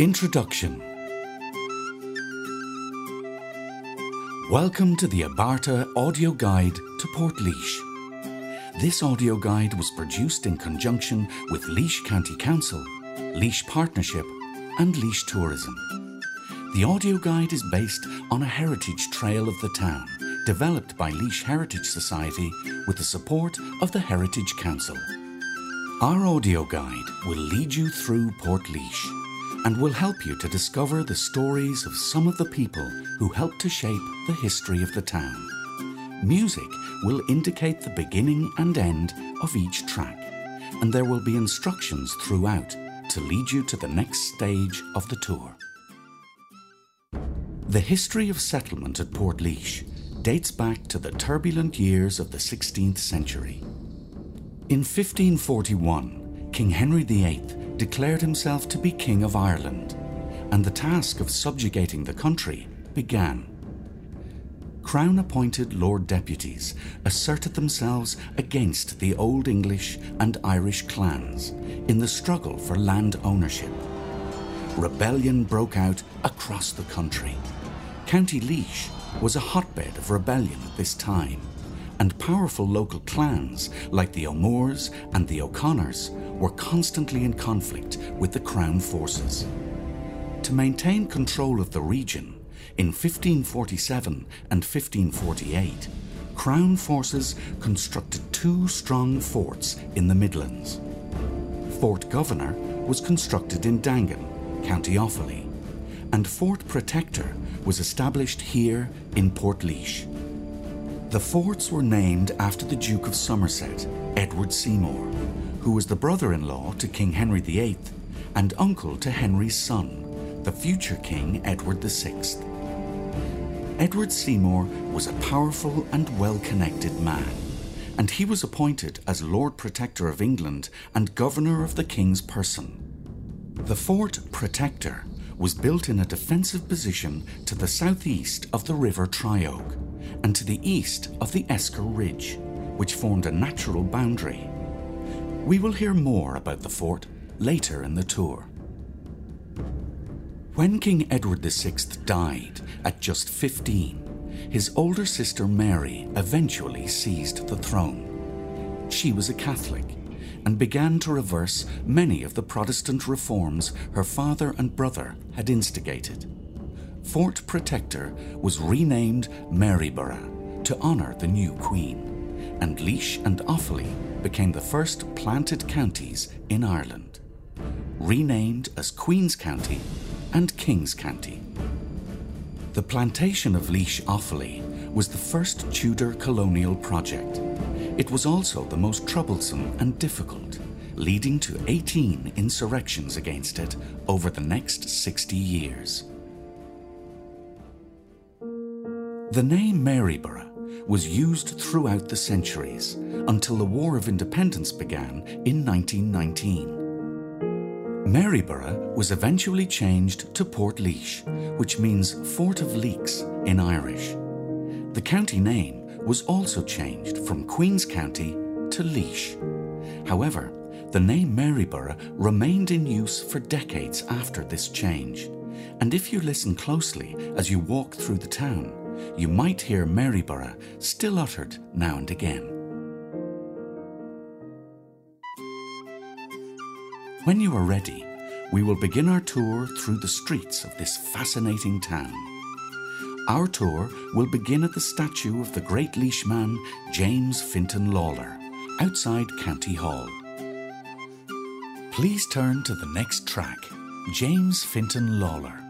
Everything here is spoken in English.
Introduction Welcome to the Abarta audio guide to Portlaoise. This audio guide was produced in conjunction with Laois County Council, Laois Partnership, and Laois Tourism. The audio guide is based on a heritage trail of the town developed by Laois Heritage Society with the support of the Heritage Council. Our audio guide will lead you through Portlaoise and will help you to discover the stories of some of the people who helped to shape the history of the town. Music will indicate the beginning and end of each track, and there will be instructions throughout to lead you to the next stage of the tour. The history of settlement at Portlaoise dates back to the turbulent years of the 16th century. In 1541, King Henry VIII declared himself to be King of Ireland, and the task of subjugating the country began. Crown appointed Lord Deputies asserted themselves against the Old English and Irish clans in the struggle for land ownership. Rebellion broke out across the country. County Laois was a hotbed of rebellion at this time, and powerful local clans like the O'Moores and the O'Connors were constantly in conflict with the Crown forces. To maintain control of the region, in 1547 and 1548, Crown forces constructed two strong forts in the Midlands. Fort Governor was constructed in Dangan, County Offaly, and Fort Protector was established here in Port Portlaoise. The forts were named after the Duke of Somerset, Edward Seymour, who was the brother in law to King Henry VIII and uncle to Henry's son, the future King Edward VI. Edward Seymour was a powerful and well connected man, and he was appointed as Lord Protector of England and Governor of the King's person. The Fort Protector was built in a defensive position to the southeast of the River Triogue and to the east of the Esker Ridge, which formed a natural boundary. We will hear more about the fort later in the tour. When King Edward VI died at just 15, his older sister Mary eventually seized the throne. She was a Catholic and began to reverse many of the Protestant reforms her father and brother had instigated. Fort Protector was renamed Maryborough to honour the new Queen, and Laois and Offaly became the first planted counties in Ireland, renamed as Queen's County and King's County. The plantation of Laois Offaly was the first Tudor colonial project it was also the most troublesome and difficult, leading to 18 insurrections against it over the next 60 years. The name Maryborough was used throughout the centuries until the War of Independence began in 1919. Maryborough was eventually changed to Port Portlaoise, which means Fort of Leeks in Irish. The county name was also changed from Queen's County to Laois. However, the name Maryborough remained in use for decades after this change, and if you listen closely as you walk through the town, you might hear Maryborough still uttered now and again. When you are ready, we will begin our tour through the streets of this fascinating town. Our tour will begin at the statue of the great Laoisman James Fintan Lalor outside County Hall. Please turn to the next track, James Fintan Lalor.